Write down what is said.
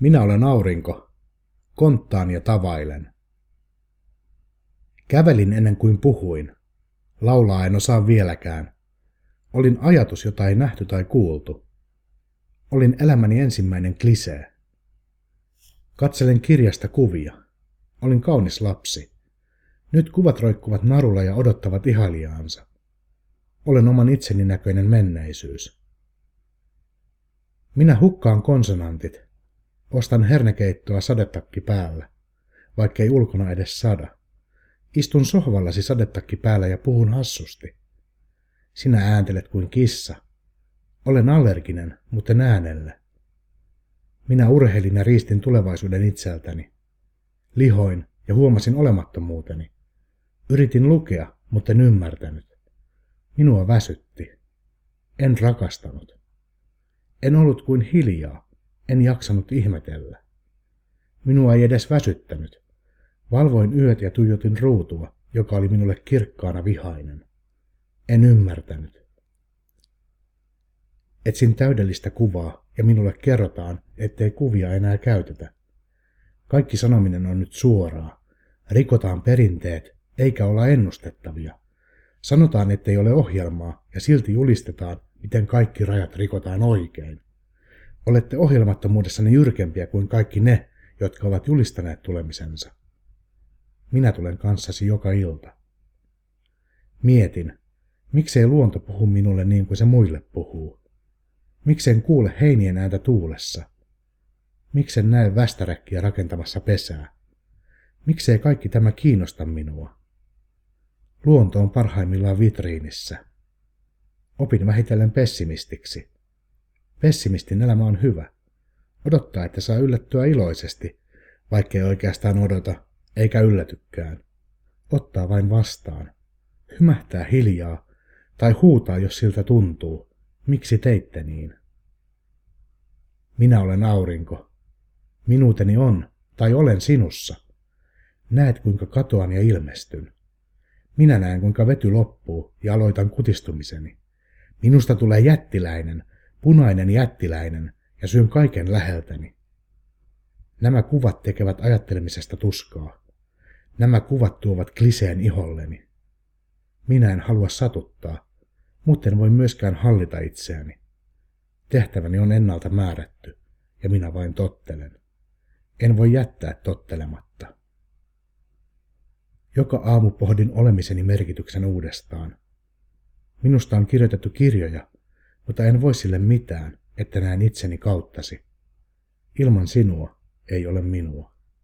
Minä olen aurinko. Konttaan ja tavailen. Kävelin ennen kuin puhuin. Laulaa en osaa vieläkään. Olin ajatus, jota ei nähty tai kuultu. Olin elämäni ensimmäinen klisee. Katselen kirjasta kuvia. Olin kaunis lapsi. Nyt kuvat roikkuvat narulla ja odottavat ihaliaansa. Olen oman itseni näköinen menneisyys. Minä hukkaan konsonantit. Ostan hernekeittoa sadetakki päällä, vaikkei ulkona edes sada. Istun sohvallasi sadetakki päällä ja puhun hassusti. Sinä ääntelet kuin kissa. Olen allerginen, mutta äänelle. Minä urheilin ja riistin tulevaisuuden itseltäni. Lihoin ja huomasin olemattomuuteni. Yritin lukea, mutta en ymmärtänyt. Minua väsytti. En rakastanut. En ollut kuin hiljaa. En jaksanut ihmetellä. Minua ei edes väsyttänyt. Valvoin yöt ja tuijotin ruutua, joka oli minulle kirkkaana vihainen. En ymmärtänyt. Etsin täydellistä kuvaa ja minulle kerrotaan, ettei kuvia enää käytetä. Kaikki sanominen on nyt suoraa. Rikotaan perinteet, eikä olla ennustettavia. Sanotaan, ettei ole ohjelmaa ja silti julistetaan, miten kaikki rajat rikotaan oikein. Olette ohjelmattomuudessanne jyrkempiä kuin kaikki ne, jotka ovat julistaneet tulemisensa. Minä tulen kanssasi joka ilta. Mietin, miksei luonto puhu minulle niin kuin se muille puhuu. Miksen kuule heinien ääntä tuulessa? Miksen näe västäräkkiä rakentamassa pesää? Miksei kaikki tämä kiinnosta minua? Luonto on parhaimmillaan vitriinissä. Opin vähitellen pessimistiksi. Pessimistin elämä on hyvä. Odottaa, että saa yllättyä iloisesti, vaikkei oikeastaan odota, eikä yllätykään. Ottaa vain vastaan. Hymähtää hiljaa, tai huutaa, jos siltä tuntuu. Miksi teitte niin? Minä olen aurinko. Minuuteni on, tai olen sinussa. Näet, kuinka katoan ja ilmestyn. Minä näen, kuinka vety loppuu ja aloitan kutistumiseni. Minusta tulee jättiläinen, punainen jättiläinen ja syön kaiken läheltäni. Nämä kuvat tekevät ajattelemisesta tuskaa. Nämä kuvat tuovat kliseen iholleni. Minä en halua satuttaa, mutta en voi myöskään hallita itseäni. Tehtäväni on ennalta määrätty, ja minä vain tottelen. En voi jättää tottelematta. Joka aamu pohdin olemiseni merkityksen uudestaan. Minusta on kirjoitettu kirjoja, mutta en voi sille mitään, että näen itseni kauttasi. Ilman sinua ei ole minua.